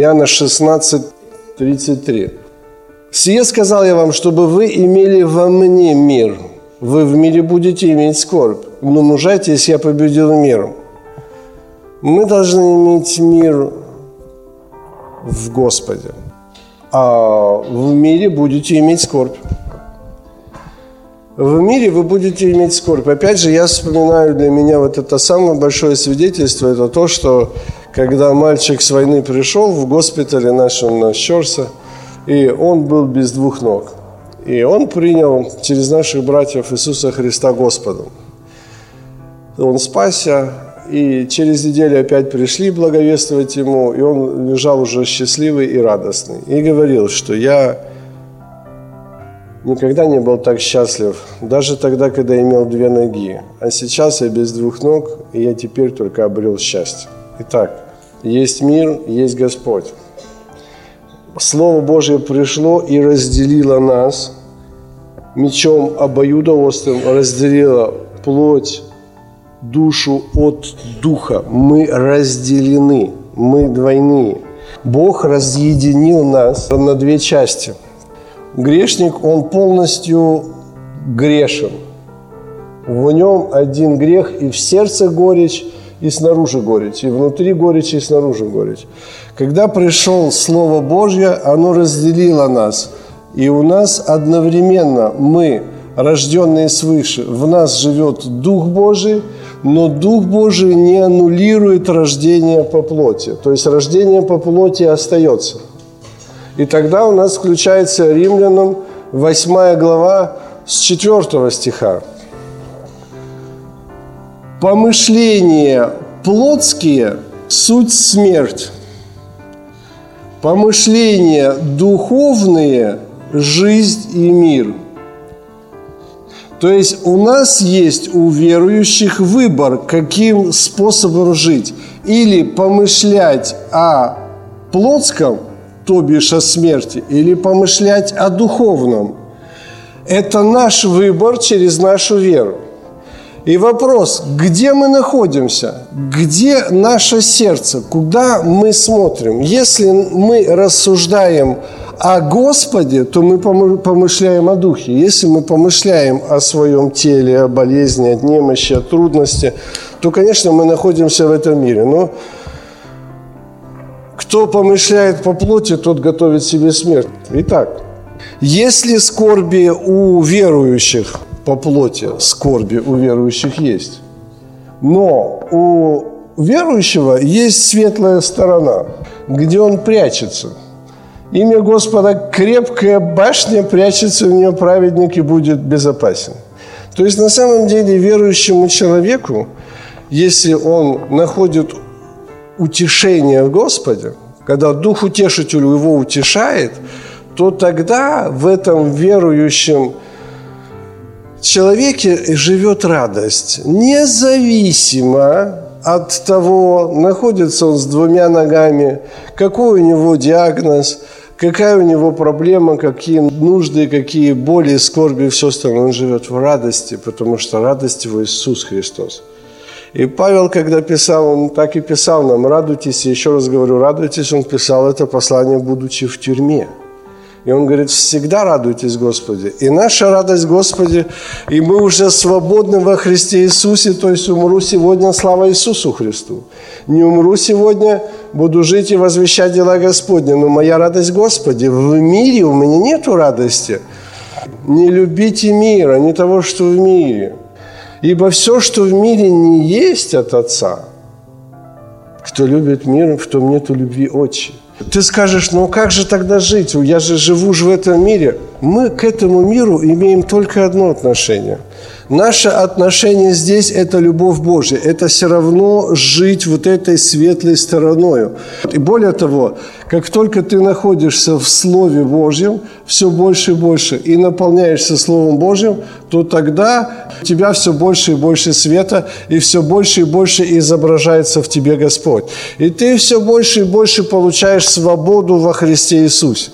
Иоанна 16, 33. «Сие сказал я вам, чтобы вы имели во мне мир. Вы в мире будете иметь скорбь, но мужайтесь, я победил мир». Мы должны иметь мир в Господе, а в мире будете иметь скорбь. В мире вы будете иметь скорбь. Опять же, я вспоминаю для меня вот это самое большое свидетельство, это то, что когда мальчик с войны пришел в госпитале наш, он нащерся, и он был без двух ног. И он принял через наших братьев Иисуса Христа Господом. Он спасся, и через неделю опять пришли благовествовать ему, и он лежал уже счастливый и радостный. И говорил, что я никогда не был так счастлив, даже тогда, когда имел две ноги. А сейчас я без двух ног, и я теперь только обрел счастье. Итак, есть мир, есть Господь. Слово Божье пришло и разделило нас мечом обоюдоострым, разделило плоть, душу от духа. Мы разделены, мы двойные. Бог разъединил нас на две части. Грешник, он полностью грешен. В нем один грех, и в сердце горечь, и снаружи горечь, и внутри горечь, и снаружи горечь. Когда пришел Слово Божье, оно разделило нас. И у нас одновременно мы, рожденные свыше, в нас живет Дух Божий, но Дух Божий не аннулирует рождение по плоти. То есть рождение по плоти остается. И тогда у нас включается Римлянам 8 глава с 4 стиха помышления плотские – суть смерть, помышления духовные – жизнь и мир. То есть у нас есть у верующих выбор, каким способом жить. Или помышлять о плотском, то бишь о смерти, или помышлять о духовном. Это наш выбор через нашу веру. И вопрос, где мы находимся, где наше сердце, куда мы смотрим. Если мы рассуждаем о Господе, то мы помышляем о Духе. Если мы помышляем о своем теле, о болезни, о немощи, о трудности, то, конечно, мы находимся в этом мире. Но кто помышляет по плоти, тот готовит себе смерть. Итак, если скорби у верующих – по плоти скорби у верующих есть. Но у верующего есть светлая сторона, где он прячется. Имя Господа крепкая башня, прячется в нее праведник и будет безопасен. То есть на самом деле верующему человеку, если он находит утешение в Господе, когда Дух Утешителю его утешает, то тогда в этом верующем человеке живет радость, независимо от того, находится он с двумя ногами, какой у него диагноз, какая у него проблема, какие нужды, какие боли, скорби, все остальное. Он живет в радости, потому что радость его Иисус Христос. И Павел, когда писал, он так и писал нам, радуйтесь, еще раз говорю, радуйтесь, он писал это послание, будучи в тюрьме. И он говорит, всегда радуйтесь Господи. И наша радость Господи, и мы уже свободны во Христе Иисусе, то есть умру сегодня, слава Иисусу Христу. Не умру сегодня, буду жить и возвещать дела Господни. Но моя радость Господи, в мире у меня нету радости. Не любите мира, не того, что в мире. Ибо все, что в мире не есть от Отца, кто любит мир, в том нету любви отчи. Ты скажешь, ну как же тогда жить? Я же живу же в этом мире. Мы к этому миру имеем только одно отношение – Наше отношение здесь – это любовь Божья. Это все равно жить вот этой светлой стороною. И более того, как только ты находишься в Слове Божьем все больше и больше и наполняешься Словом Божьим, то тогда у тебя все больше и больше света и все больше и больше изображается в тебе Господь. И ты все больше и больше получаешь свободу во Христе Иисусе.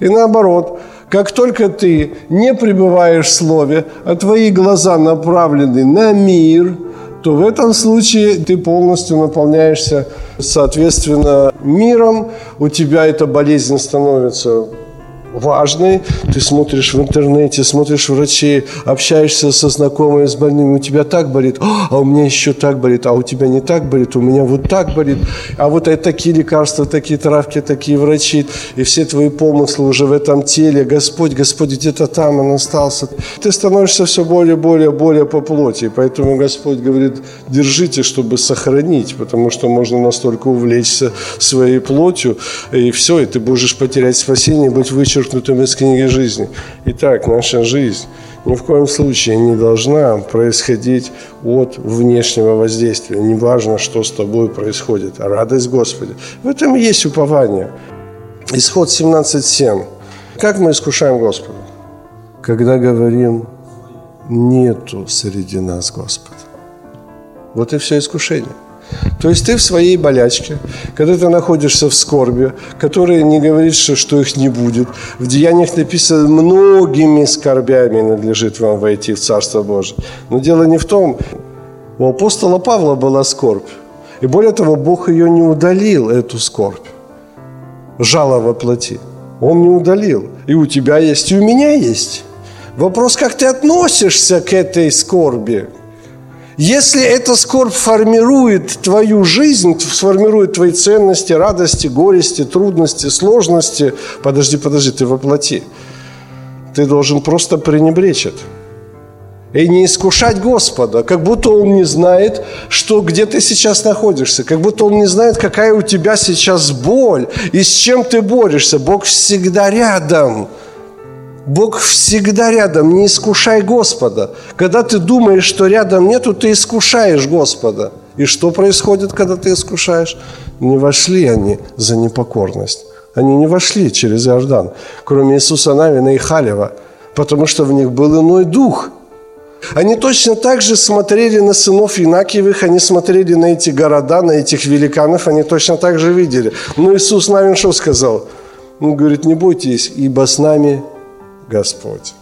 И наоборот – как только ты не пребываешь в Слове, а твои глаза направлены на мир, то в этом случае ты полностью наполняешься, соответственно, миром, у тебя эта болезнь становится важный, ты смотришь в интернете, смотришь врачей, общаешься со знакомыми, с больными, у тебя так болит, а у меня еще так болит, а у тебя не так болит, у меня вот так болит, а вот это такие лекарства, такие травки, такие врачи, и все твои помыслы уже в этом теле, Господь, Господь где-то там он остался. Ты становишься все более, более, более по плоти, поэтому Господь говорит, держите, чтобы сохранить, потому что можно настолько увлечься своей плотью, и все, и ты будешь потерять спасение, быть вычеркнутым вычеркнутым из книги жизни. Итак, наша жизнь ни в коем случае не должна происходить от внешнего воздействия. Неважно, что с тобой происходит. А радость Господи. В этом и есть упование. Исход 17.7. Как мы искушаем Господа? Когда говорим, нету среди нас Господа. Вот и все искушение. То есть ты в своей болячке, когда ты находишься в скорби, которая не говорит, что, что их не будет. В Деяниях написано, многими скорбями надлежит вам войти в Царство Божие. Но дело не в том, у апостола Павла была скорбь. И более того, Бог ее не удалил, эту скорбь. Жало во. Он не удалил. И у тебя есть, и у меня есть. Вопрос, как ты относишься к этой скорби, если эта скорбь формирует твою жизнь, сформирует твои ценности, радости, горести, трудности, сложности, подожди, подожди, ты воплоти. Ты должен просто пренебречь это. И не искушать Господа, как будто Он не знает, что где ты сейчас находишься, как будто Он не знает, какая у тебя сейчас боль и с чем ты борешься. Бог всегда рядом – Бог всегда рядом, не искушай Господа. Когда ты думаешь, что рядом нету, ты искушаешь Господа. И что происходит, когда ты искушаешь? Не вошли они за непокорность. Они не вошли через Иордан, кроме Иисуса Навина и Халева, потому что в них был иной дух. Они точно так же смотрели на сынов Инакиевых, они смотрели на эти города, на этих великанов, они точно так же видели. Но Иисус Навин что сказал? Он говорит, не бойтесь, ибо с нами Господь.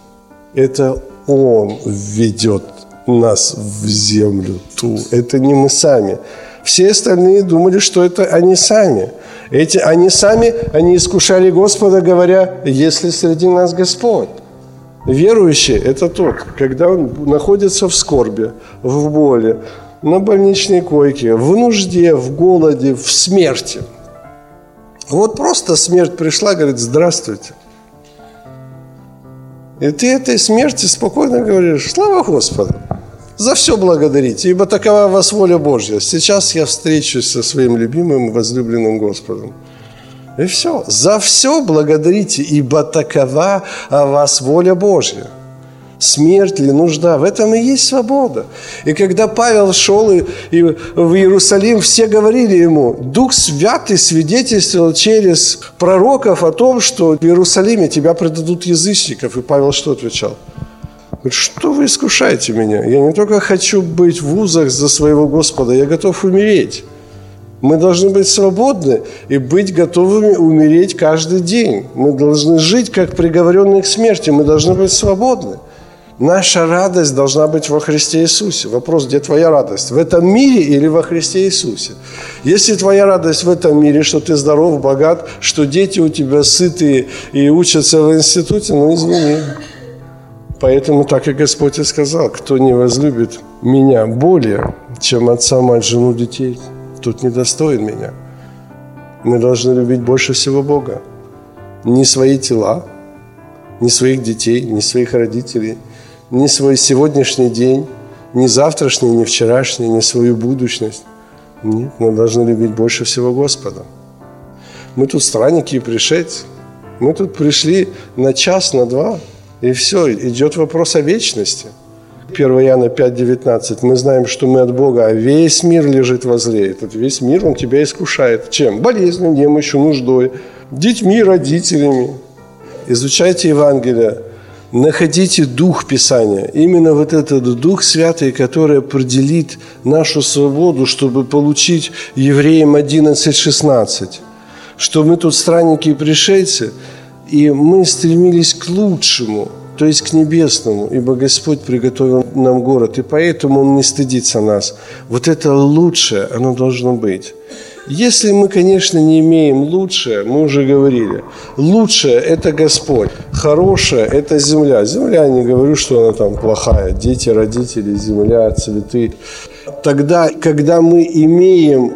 Это Он ведет нас в землю ту. Это не мы сами. Все остальные думали, что это они сами. Эти, они сами, они искушали Господа, говоря, если среди нас Господь. Верующий – это тот, когда он находится в скорби, в боли, на больничной койке, в нужде, в голоде, в смерти. Вот просто смерть пришла, говорит, здравствуйте. И ты этой смерти спокойно говоришь, слава Господу, за все благодарите, ибо такова вас воля Божья. Сейчас я встречусь со своим любимым возлюбленным Господом. И все. За все благодарите, ибо такова вас воля Божья смерть ли, нужда. В этом и есть свобода. И когда Павел шел и, и в Иерусалим, все говорили ему, Дух Святый свидетельствовал через пророков о том, что в Иерусалиме тебя предадут язычников. И Павел что отвечал? Говорит, что вы искушаете меня? Я не только хочу быть в узах за своего Господа, я готов умереть. Мы должны быть свободны и быть готовыми умереть каждый день. Мы должны жить как приговоренные к смерти. Мы должны быть свободны. Наша радость должна быть во Христе Иисусе. Вопрос, где твоя радость? В этом мире или во Христе Иисусе? Если твоя радость в этом мире, что ты здоров, богат, что дети у тебя сытые и учатся в институте, ну извини. Поэтому так и Господь и сказал, кто не возлюбит меня более, чем отца, мать, жену, детей, тот недостоин меня. Мы должны любить больше всего Бога. Не свои тела, не своих детей, не своих родителей – ни свой сегодняшний день, ни завтрашний, ни вчерашний, ни свою будущность. Нет, мы должны любить больше всего Господа. Мы тут странники и пришельцы. Мы тут пришли на час, на два, и все, идет вопрос о вечности. 1 Иоанна 5,19. Мы знаем, что мы от Бога, а весь мир лежит возле. Этот весь мир, он тебя искушает. Чем? Болезнью, немощью, нуждой, детьми, родителями. Изучайте Евангелие, находите дух Писания. Именно вот этот дух святый, который определит нашу свободу, чтобы получить евреям 11.16. Что мы тут странники и пришельцы, и мы стремились к лучшему – то есть к небесному, ибо Господь приготовил нам город, и поэтому Он не стыдится нас. Вот это лучшее, оно должно быть. Если мы, конечно, не имеем лучшее, мы уже говорили, лучшее – это Господь, хорошее – это земля. Земля, не говорю, что она там плохая, дети, родители, земля, цветы. Тогда, когда мы имеем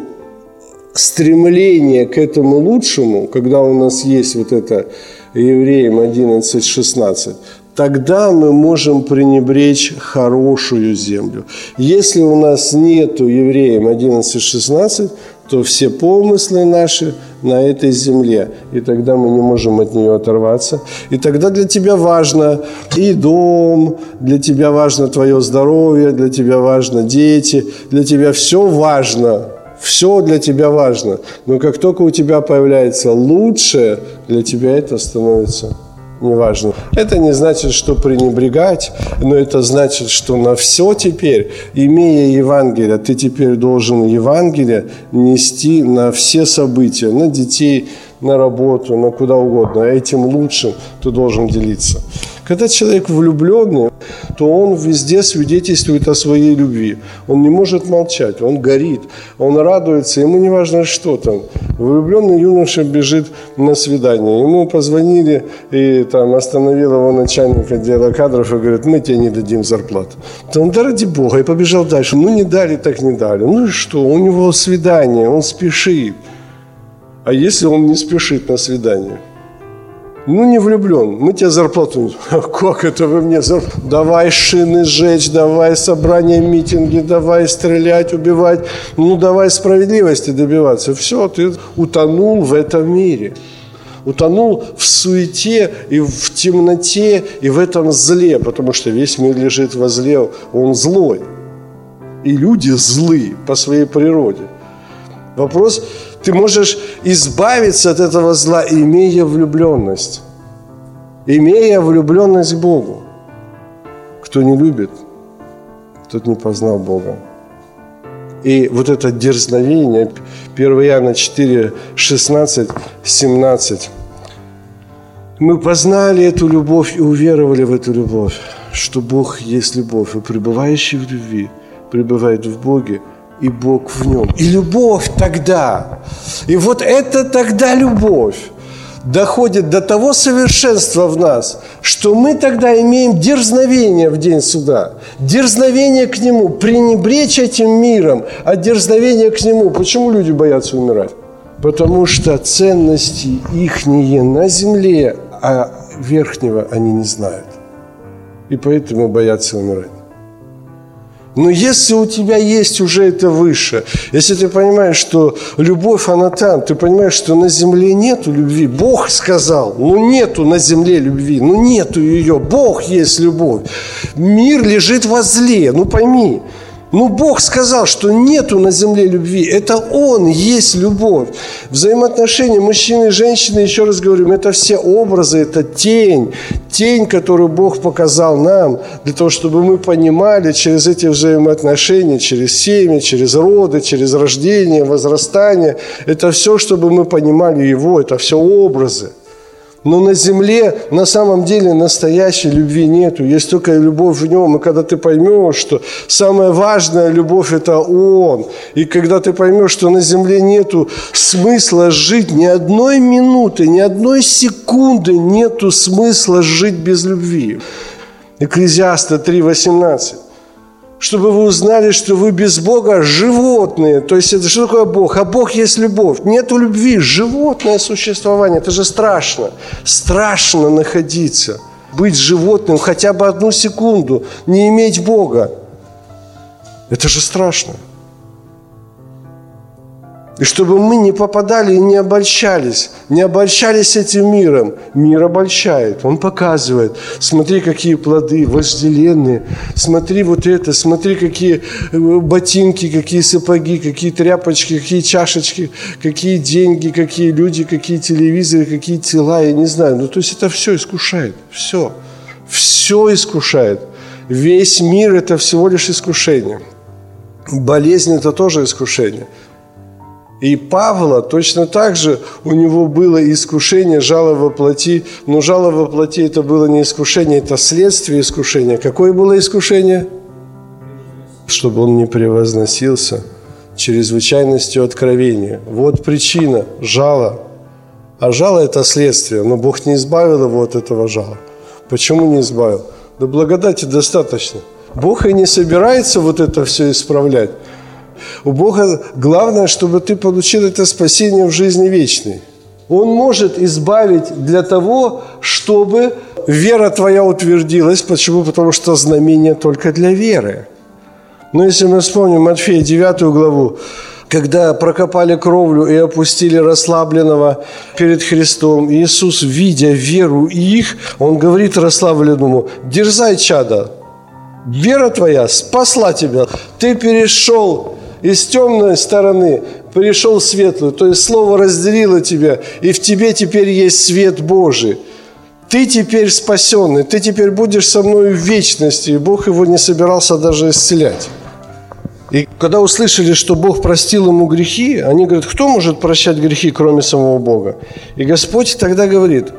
стремление к этому лучшему, когда у нас есть вот это Евреям 11.16, тогда мы можем пренебречь хорошую землю. Если у нас нету евреям 11.16, то все помыслы наши на этой земле. И тогда мы не можем от нее оторваться. И тогда для тебя важно и дом, для тебя важно твое здоровье, для тебя важно дети, для тебя все важно. Все для тебя важно. Но как только у тебя появляется лучшее, для тебя это становится неважно. Это не значит, что пренебрегать, но это значит, что на все теперь, имея Евангелие, ты теперь должен Евангелие нести на все события, на детей, на работу, на куда угодно. Этим лучшим ты должен делиться. Когда человек влюбленный, то он везде свидетельствует о своей любви. Он не может молчать, он горит, он радуется, ему не важно что там. Влюбленный юноша бежит на свидание. Ему позвонили и там остановил его начальник отдела кадров и говорит, мы тебе не дадим зарплату. То он, да ради бога, и побежал дальше. Ну не дали, так не дали. Ну и что, у него свидание, он спешит. А если он не спешит на свидание? Ну, не влюблен. Мы тебе зарплату... Как это вы мне зарплату? Давай шины сжечь, давай собрания, митинги, давай стрелять, убивать. Ну, давай справедливости добиваться. Все, ты утонул в этом мире. Утонул в суете и в темноте и в этом зле, потому что весь мир лежит во зле, он злой. И люди злые по своей природе. Вопрос, ты можешь избавиться от этого зла, имея влюбленность. Имея влюбленность к Богу. Кто не любит, тот не познал Бога. И вот это дерзновение, 1 Иоанна 4, 16, 17. Мы познали эту любовь и уверовали в эту любовь, что Бог есть любовь, и пребывающий в любви пребывает в Боге – и Бог в нем. И любовь тогда, и вот это тогда любовь доходит до того совершенства в нас, что мы тогда имеем дерзновение в день суда, дерзновение к Нему, пренебречь этим миром, а дерзновение к Нему. Почему люди боятся умирать? Потому что ценности ихние на земле, а верхнего они не знают. И поэтому боятся умирать. Но если у тебя есть уже это выше, если ты понимаешь, что любовь, она там, ты понимаешь, что на земле нету любви, Бог сказал, ну нету на земле любви, ну нету ее, Бог есть любовь. Мир лежит возле, ну пойми, ну, Бог сказал, что нету на земле любви. Это Он есть любовь. Взаимоотношения мужчины и женщины, еще раз говорю, это все образы, это тень. Тень, которую Бог показал нам, для того, чтобы мы понимали через эти взаимоотношения, через семьи, через роды, через рождение, возрастание. Это все, чтобы мы понимали Его, это все образы. Но на земле на самом деле настоящей любви нету. Есть только любовь в нем. И когда ты поймешь, что самая важная любовь – это Он. И когда ты поймешь, что на земле нету смысла жить ни одной минуты, ни одной секунды нету смысла жить без любви. Экклезиаста 3.18 чтобы вы узнали, что вы без Бога животные. То есть это что такое Бог? А Бог есть любовь. Нету любви, животное существование. Это же страшно. Страшно находиться, быть животным хотя бы одну секунду, не иметь Бога. Это же страшно. И чтобы мы не попадали и не обольщались, не обольщались этим миром. Мир обольщает, он показывает. Смотри, какие плоды вожделенные, смотри вот это, смотри, какие э, ботинки, какие сапоги, какие тряпочки, какие чашечки, какие деньги, какие люди, какие телевизоры, какие тела, я не знаю. Ну, то есть это все искушает, все. Все искушает. Весь мир – это всего лишь искушение. Болезнь – это тоже искушение – и Павла точно так же у него было искушение, жало во плоти, но жало во плоти это было не искушение, это следствие искушения. Какое было искушение? Чтобы он не превозносился чрезвычайностью откровения. Вот причина – жало. А жало – это следствие, но Бог не избавил его от этого жала. Почему не избавил? Да благодати достаточно. Бог и не собирается вот это все исправлять. У Бога главное, чтобы ты получил это спасение в жизни вечной. Он может избавить для того, чтобы вера твоя утвердилась. Почему? Потому что знамение только для веры. Но если мы вспомним Матфея 9 главу, когда прокопали кровлю и опустили расслабленного перед Христом, Иисус, видя веру их, Он говорит расслабленному, дерзай, чада, вера твоя спасла тебя, ты перешел из темной стороны пришел светлую. То есть Слово разделило тебя, и в тебе теперь есть свет Божий. Ты теперь спасенный, ты теперь будешь со мной в вечности. И Бог его не собирался даже исцелять. И когда услышали, что Бог простил ему грехи, они говорят, кто может прощать грехи, кроме самого Бога? И Господь тогда говорит,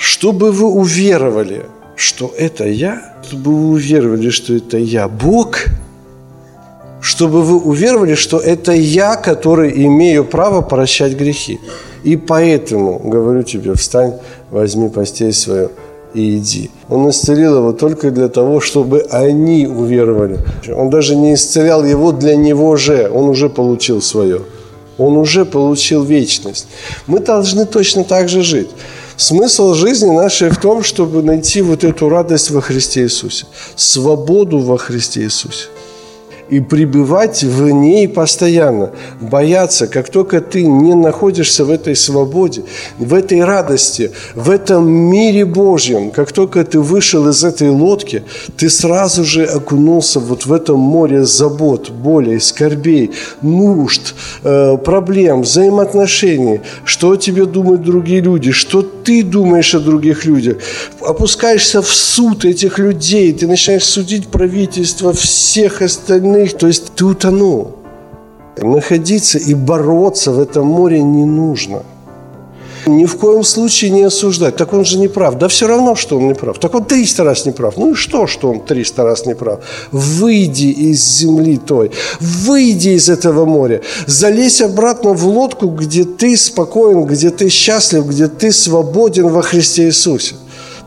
чтобы вы уверовали, что это я, чтобы вы уверовали, что это я, Бог – чтобы вы уверовали, что это я, который имею право прощать грехи. И поэтому, говорю тебе, встань, возьми постель свою и иди. Он исцелил его только для того, чтобы они уверовали. Он даже не исцелял его для него же, он уже получил свое. Он уже получил вечность. Мы должны точно так же жить. Смысл жизни нашей в том, чтобы найти вот эту радость во Христе Иисусе, свободу во Христе Иисусе и пребывать в ней постоянно. Бояться, как только ты не находишься в этой свободе, в этой радости, в этом мире Божьем, как только ты вышел из этой лодки, ты сразу же окунулся вот в этом море забот, болей, скорбей, нужд, э, проблем, взаимоотношений, что о тебе думают другие люди, что ты думаешь о других людях. Опускаешься в суд этих людей, ты начинаешь судить правительство, всех остальных, остальных, то есть ты утонул. Находиться и бороться в этом море не нужно. Ни в коем случае не осуждать. Так он же не прав. Да все равно, что он не прав. Так он 300 раз не прав. Ну и что, что он 300 раз не прав? Выйди из земли той. Выйди из этого моря. Залезь обратно в лодку, где ты спокоен, где ты счастлив, где ты свободен во Христе Иисусе.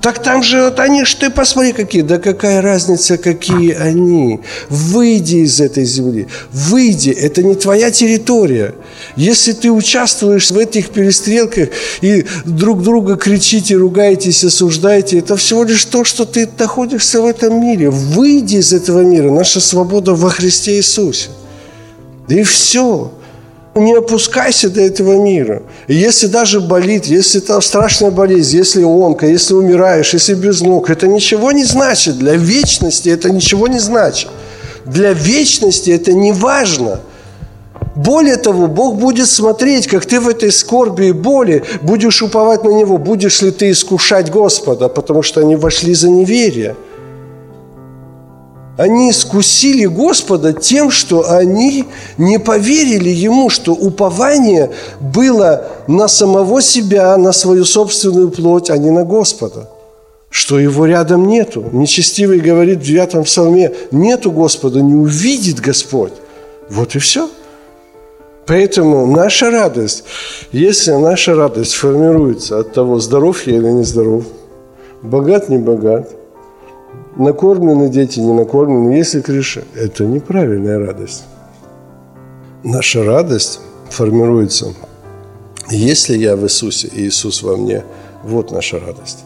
Так там же вот они ж ты посмотри какие. Да какая разница, какие они. Выйди из этой земли. Выйди. Это не твоя территория. Если ты участвуешь в этих перестрелках и друг друга кричите, ругаетесь, осуждаете, это всего лишь то, что ты находишься в этом мире. Выйди из этого мира. Наша свобода во Христе Иисусе. И все. Не опускайся до этого мира. И если даже болит, если там страшная болезнь, если онка, если умираешь, если без ног, это ничего не значит. Для вечности это ничего не значит. Для вечности это не важно. Более того, Бог будет смотреть, как ты в этой скорби и боли будешь уповать на Него, будешь ли ты искушать Господа, потому что они вошли за неверие. Они искусили Господа тем, что они не поверили Ему, что упование было на самого себя, на свою собственную плоть, а не на Господа. Что Его рядом нету. Нечестивый говорит в 9 псалме, нету Господа, не увидит Господь. Вот и все. Поэтому наша радость, если наша радость формируется от того, здоров я или не здоров, богат, не богат – накормлены дети, не накормлены, если крыша. Это неправильная радость. Наша радость формируется, если я в Иисусе и Иисус во мне, вот наша радость.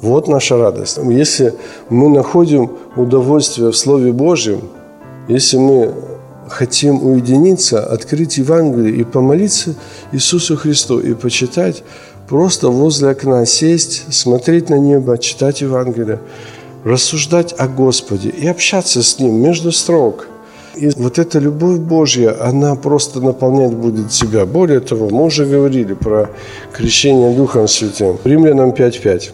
Вот наша радость. Если мы находим удовольствие в Слове Божьем, если мы хотим уединиться, открыть Евангелие и помолиться Иисусу Христу и почитать, просто возле окна сесть, смотреть на небо, читать Евангелие, рассуждать о Господе и общаться с Ним между строк. И вот эта любовь Божья, она просто наполнять будет себя. Более того, мы уже говорили про крещение Духом Святым. Римлянам 5.5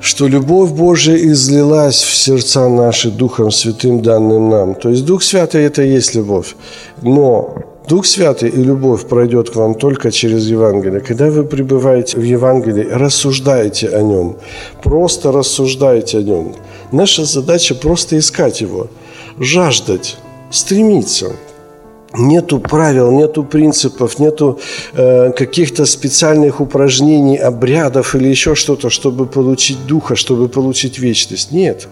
что любовь Божия излилась в сердца наши Духом Святым, данным нам. То есть Дух Святый – это и есть любовь. Но Дух Святый и любовь пройдет к вам только через Евангелие. Когда вы пребываете в Евангелии, рассуждаете о нем, просто рассуждаете о нем. Наша задача просто искать его, жаждать, стремиться – Нету правил, нету принципов, нету э, каких-то специальных упражнений, обрядов или еще что-то, чтобы получить духа, чтобы получить вечность. Нет.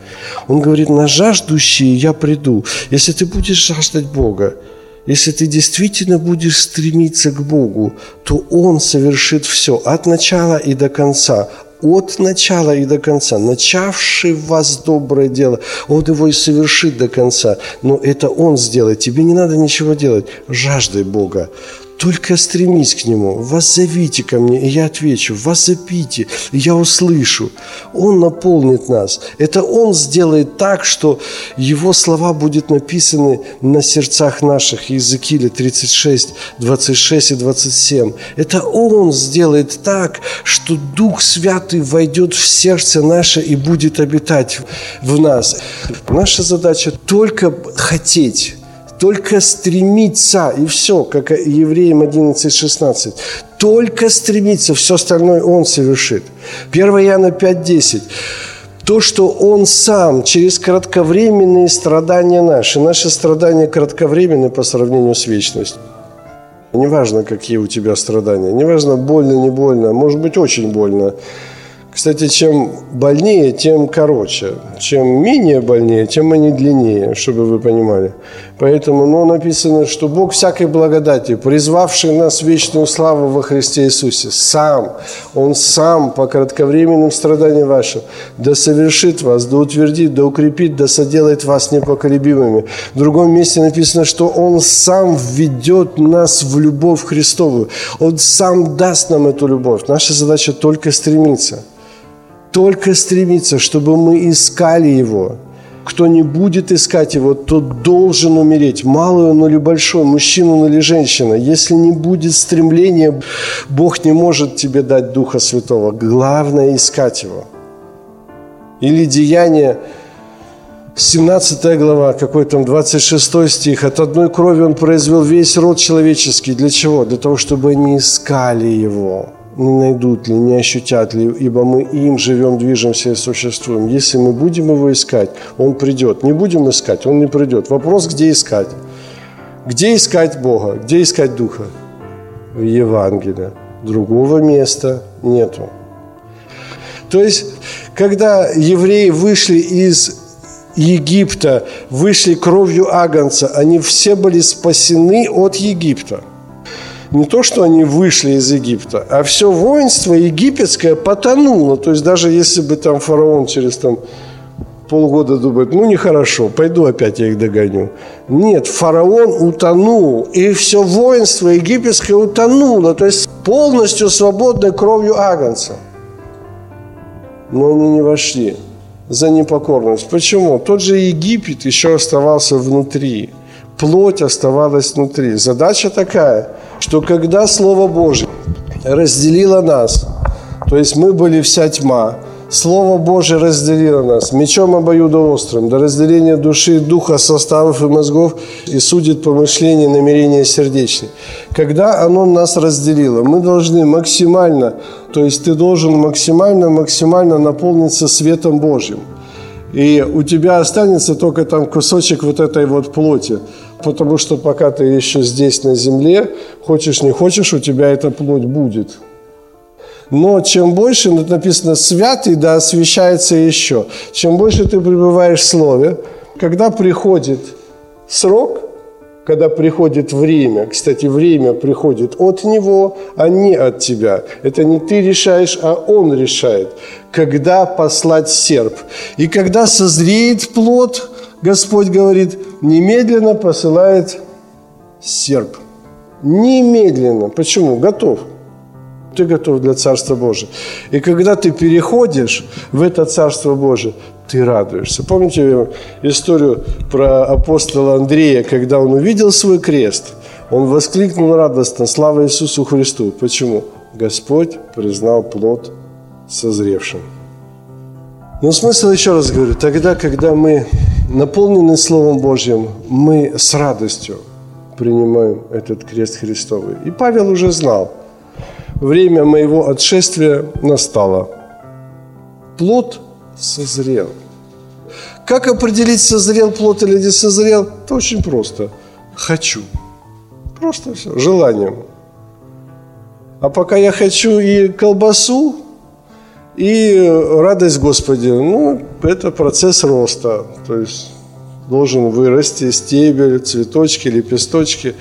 Он говорит, на жаждущие я приду. Если ты будешь жаждать Бога, если ты действительно будешь стремиться к Богу, то Он совершит все от начала и до конца, от начала и до конца, начавший в вас доброе дело, Он его и совершит до конца. Но это Он сделает. Тебе не надо ничего делать. Жаждай Бога. Только стремись к Нему, воззовите ко мне, и я отвечу, воззовите, и я услышу. Он наполнит нас. Это Он сделает так, что Его слова будут написаны на сердцах наших. Иезекииля 36, 26 и 27. Это Он сделает так, что Дух Святый войдет в сердце наше и будет обитать в нас. Наша задача только хотеть только стремиться, и все, как Евреям 11.16. Только стремиться, все остальное Он совершит. 1 Иоанна 5.10 то, что Он сам через кратковременные страдания наши, наши страдания кратковременны по сравнению с вечностью. Неважно, какие у тебя страдания, неважно, больно, не больно, может быть, очень больно, кстати, чем больнее, тем короче. Чем менее больнее, тем они длиннее, чтобы вы понимали. Поэтому ну, написано, что Бог всякой благодати, призвавший нас в вечную славу во Христе Иисусе, сам, Он сам по кратковременным страданиям вашим, да совершит вас, да утвердит, да укрепит, да соделает вас непоколебимыми. В другом месте написано, что Он сам введет нас в любовь Христовую. Он сам даст нам эту любовь. Наша задача только стремиться – только стремиться, чтобы мы искали Его. Кто не будет искать Его, тот должен умереть. Малый он или большой, мужчина он или женщина. Если не будет стремления, Бог не может тебе дать Духа Святого. Главное – искать Его. Или Деяние, 17 глава, какой там 26 стих. От одной крови Он произвел весь род человеческий. Для чего? Для того, чтобы они искали Его не найдут ли, не ощутят ли, ибо мы им живем, движемся и существуем. Если мы будем его искать, он придет. Не будем искать, он не придет. Вопрос, где искать? Где искать Бога? Где искать Духа? В Евангелии. Другого места нету. То есть, когда евреи вышли из Египта, вышли кровью Агнца, они все были спасены от Египта – не то, что они вышли из Египта, а все воинство египетское потонуло. То есть даже если бы там фараон через там, полгода думает, ну нехорошо, пойду опять я их догоню. Нет, фараон утонул, и все воинство египетское утонуло, то есть полностью свободной кровью Агнца. Но они не вошли за непокорность. Почему? Тот же Египет еще оставался внутри. Плоть оставалась внутри. Задача такая – что когда Слово Божье разделило нас, то есть мы были вся тьма, Слово Божье разделило нас мечом обоюдоострым до разделения души, духа, составов и мозгов и судит помышления, намерения сердечные. Когда оно нас разделило, мы должны максимально, то есть ты должен максимально-максимально наполниться светом Божьим. И у тебя останется только там кусочек вот этой вот плоти потому что пока ты еще здесь на земле, хочешь не хочешь, у тебя эта плоть будет. Но чем больше, ну, написано, святый, да, освящается еще. Чем больше ты пребываешь в Слове, когда приходит срок, когда приходит время, кстати, время приходит от Него, а не от тебя. Это не ты решаешь, а Он решает, когда послать серп. И когда созреет плод, Господь говорит, немедленно посылает серп. Немедленно. Почему? Готов. Ты готов для Царства Божьего. И когда ты переходишь в это Царство Божие, ты радуешься. Помните историю про апостола Андрея, когда он увидел свой крест, он воскликнул радостно, слава Иисусу Христу. Почему? Господь признал плод созревшим. Но смысл, еще раз говорю, тогда, когда мы наполнены Словом Божьим, мы с радостью принимаем этот крест Христовый. И Павел уже знал, время моего отшествия настало. Плод созрел. Как определить, созрел плод или не созрел? Это очень просто. Хочу. Просто все. Желанием. А пока я хочу и колбасу, и радость Господи, ну, это процесс роста. То есть должен вырасти стебель, цветочки, лепесточки,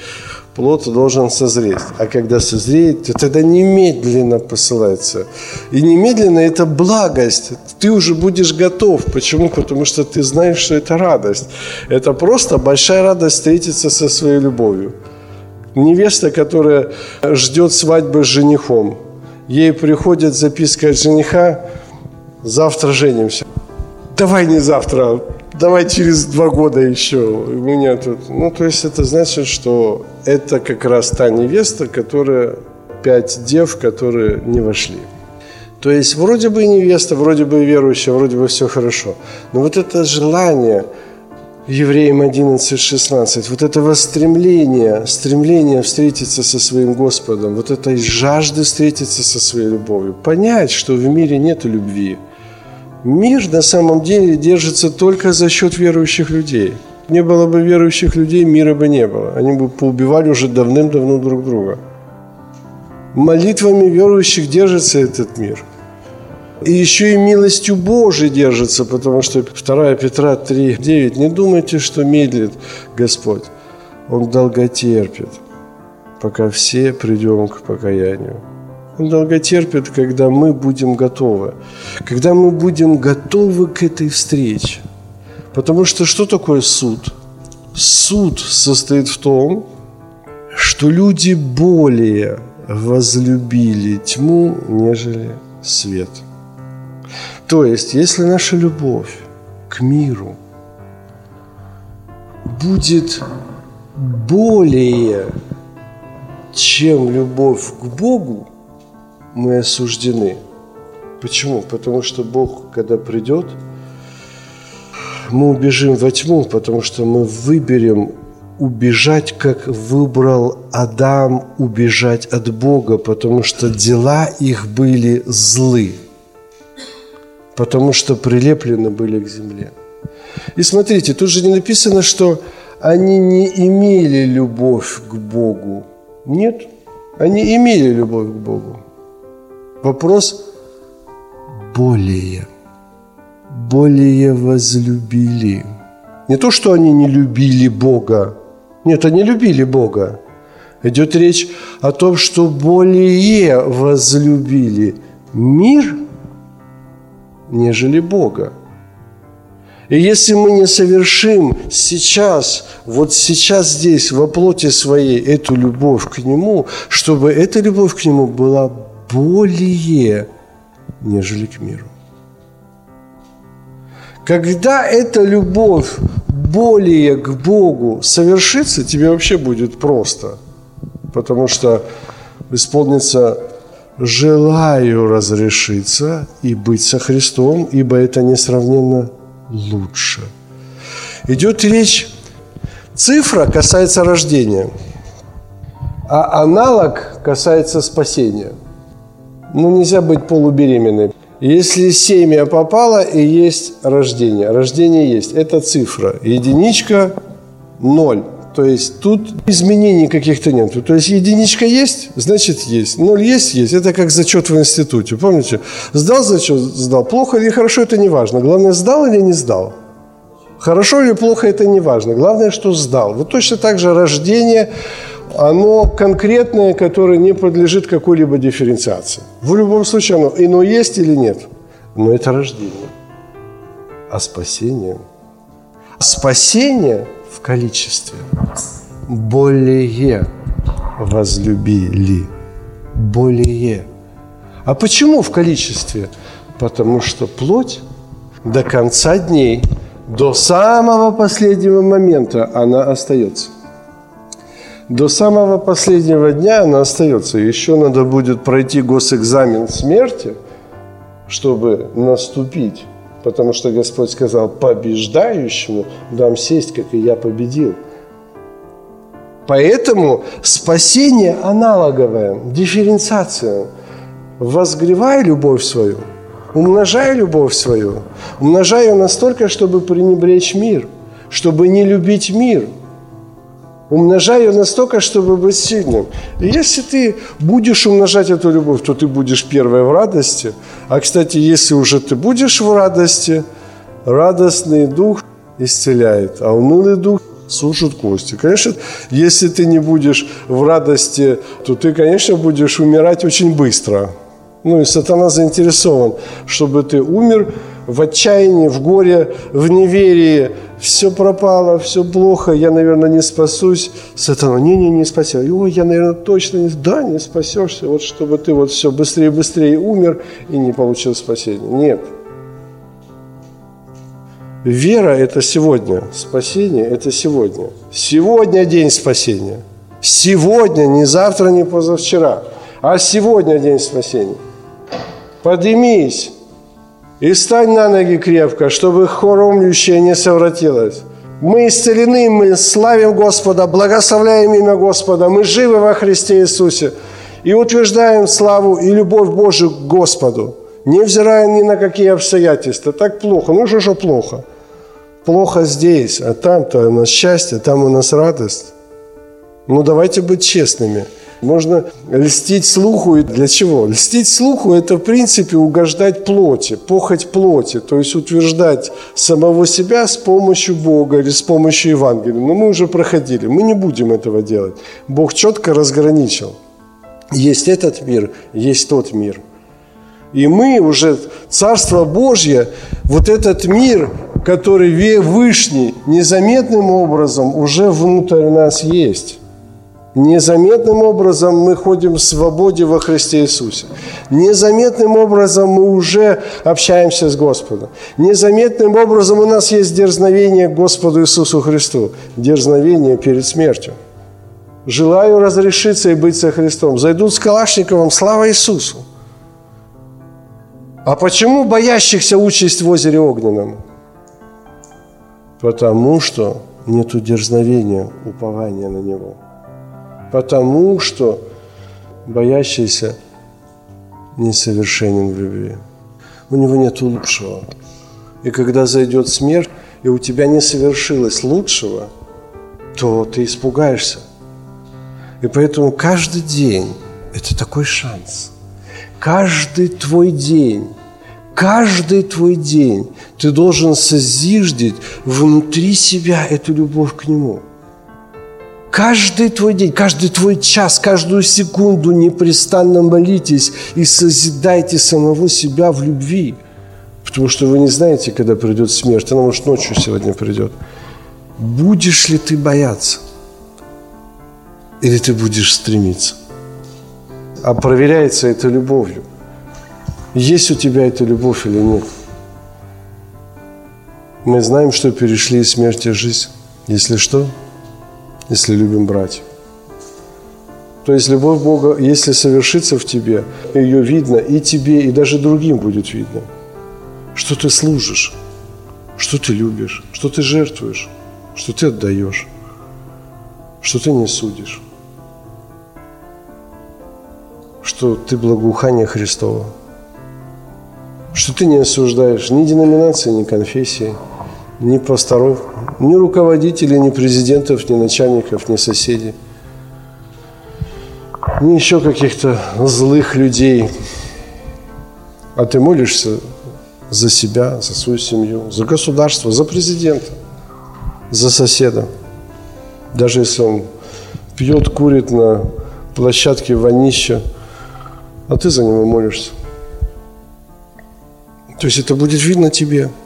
плод должен созреть. А когда созреет, то тогда немедленно посылается. И немедленно это благость. Ты уже будешь готов. Почему? Потому что ты знаешь, что это радость. Это просто большая радость встретиться со своей любовью. Невеста, которая ждет свадьбы с женихом. Ей приходит записка от жениха, завтра женимся. Давай не завтра, давай через два года еще. У меня тут... Ну, то есть это значит, что это как раз та невеста, которая пять дев, которые не вошли. То есть вроде бы невеста, вроде бы верующая, вроде бы все хорошо. Но вот это желание, Евреям 11.16, вот это стремление, стремление встретиться со своим Господом, вот этой жажды встретиться со своей любовью, понять, что в мире нет любви – Мир на самом деле держится только за счет верующих людей. Не было бы верующих людей, мира бы не было. Они бы поубивали уже давным-давно друг друга. Молитвами верующих держится этот мир. И еще и милостью Божией держится, потому что 2 Петра 3, 9. Не думайте, что медлит Господь. Он долго терпит, пока все придем к покаянию. Он долго терпит, когда мы будем готовы. Когда мы будем готовы к этой встрече. Потому что что такое суд? Суд состоит в том, что люди более возлюбили тьму, нежели свет. То есть, если наша любовь к миру будет более, чем любовь к Богу, мы осуждены. Почему? Потому что Бог, когда придет, мы убежим во тьму, потому что мы выберем убежать, как выбрал Адам убежать от Бога, потому что дела их были злы, потому что прилеплены были к земле. И смотрите, тут же не написано, что они не имели любовь к Богу. Нет, они имели любовь к Богу. Вопрос более. Более возлюбили. Не то, что они не любили Бога. Нет, они любили Бога. Идет речь о том, что более возлюбили мир, нежели Бога. И если мы не совершим сейчас, вот сейчас здесь, во плоти своей, эту любовь к Нему, чтобы эта любовь к Нему была более, нежели к миру. Когда эта любовь более к Богу совершится, тебе вообще будет просто. Потому что исполнится «желаю разрешиться и быть со Христом, ибо это несравненно лучше». Идет речь, цифра касается рождения, а аналог касается спасения – ну, нельзя быть полубеременной. Если семя попало и есть рождение, рождение есть, это цифра. Единичка – ноль. То есть тут изменений каких-то нет. То есть единичка есть, значит есть. Ноль есть, есть. Это как зачет в институте. Помните? Сдал зачет, сдал. Плохо или хорошо, это не важно. Главное, сдал или не сдал. Хорошо или плохо, это не важно. Главное, что сдал. Вот точно так же рождение оно конкретное, которое не подлежит какой-либо дифференциации. В любом случае оно ино есть или нет, но это рождение. А спасение? Спасение в количестве. более возлюбили. Более. А почему в количестве? Потому что плоть до конца дней, до самого последнего момента она остается. До самого последнего дня она остается. Еще надо будет пройти госэкзамен смерти, чтобы наступить. Потому что Господь сказал, побеждающему дам сесть, как и я победил. Поэтому спасение аналоговое, дифференциация. Возгревай любовь свою, умножай любовь свою, умножай ее настолько, чтобы пренебречь мир, чтобы не любить мир – Умножай ее настолько, чтобы быть сильным. И если ты будешь умножать эту любовь, то ты будешь первой в радости. А, кстати, если уже ты будешь в радости, радостный дух исцеляет, а унылый дух сушит кости. Конечно, если ты не будешь в радости, то ты, конечно, будешь умирать очень быстро. Ну и сатана заинтересован, чтобы ты умер в отчаянии, в горе, в неверии, все пропало, все плохо, я, наверное, не спасусь. Сатана, не-не, не спасешь. Ой, я, наверное, точно не... Да, не спасешься. Вот чтобы ты вот все быстрее быстрее умер и не получил спасения. Нет. Вера – это сегодня. Спасение – это сегодня. Сегодня день спасения. Сегодня, не завтра, не позавчера, а сегодня день спасения. Поднимись, и стань на ноги крепко, чтобы хоромлющее не совратилось. Мы исцелены, мы славим Господа, благословляем имя Господа, мы живы во Христе Иисусе и утверждаем славу и любовь Божию к Господу, невзирая ни на какие обстоятельства. Так плохо, ну что же плохо? Плохо здесь, а там-то у нас счастье, там у нас радость. Ну давайте быть честными – можно льстить слуху. Для чего? Льстить слуху – это, в принципе, угождать плоти, похоть плоти, то есть утверждать самого себя с помощью Бога или с помощью Евангелия. Но мы уже проходили, мы не будем этого делать. Бог четко разграничил. Есть этот мир, есть тот мир. И мы уже, Царство Божье, вот этот мир, который вышний, незаметным образом уже внутрь нас есть. Незаметным образом мы ходим в свободе во Христе Иисусе. Незаметным образом мы уже общаемся с Господом. Незаметным образом у нас есть дерзновение к Господу Иисусу Христу. Дерзновение перед смертью. Желаю разрешиться и быть со Христом. Зайдут с Калашниковым, слава Иисусу. А почему боящихся участь в озере Огненном? Потому что нету дерзновения, упования на Него – потому что боящийся несовершенен в любви. У него нет лучшего. И когда зайдет смерть, и у тебя не совершилось лучшего, то ты испугаешься. И поэтому каждый день – это такой шанс. Каждый твой день, каждый твой день ты должен созиждить внутри себя эту любовь к Нему – Каждый твой день, каждый твой час, каждую секунду непрестанно молитесь и созидайте самого себя в любви. Потому что вы не знаете, когда придет смерть. Она, может, ночью сегодня придет. Будешь ли ты бояться? Или ты будешь стремиться? А проверяется это любовью. Есть у тебя эта любовь или нет? Мы знаем, что перешли из смерти в жизнь. Если что, если любим брать. То есть любовь Бога, если совершится в тебе, ее видно и тебе, и даже другим будет видно. Что ты служишь, что ты любишь, что ты жертвуешь, что ты отдаешь, что ты не судишь, что ты благоухание Христово, что ты не осуждаешь ни деноминации, ни конфессии, ни пасторов, ни руководителей, ни президентов, ни начальников, ни соседей, ни еще каких-то злых людей. А ты молишься за себя, за свою семью, за государство, за президента, за соседа. Даже если он пьет, курит на площадке вонища, а ты за него молишься. То есть это будет видно тебе –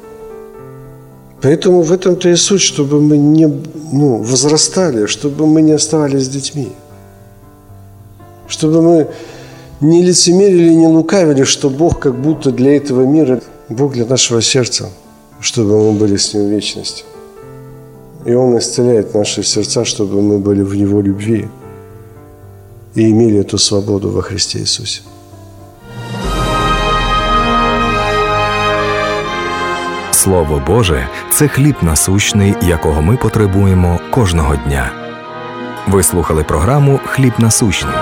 Поэтому в этом-то и суть, чтобы мы не ну, возрастали, чтобы мы не оставались детьми. Чтобы мы не лицемерили, не лукавили, что Бог как будто для этого мира, Бог для нашего сердца, чтобы мы были с Ним в вечности. И Он исцеляет наши сердца, чтобы мы были в Его любви и имели эту свободу во Христе Иисусе. Слово Боже це хліб насущний, якого ми потребуємо кожного дня. Ви слухали програму Хліб насущний.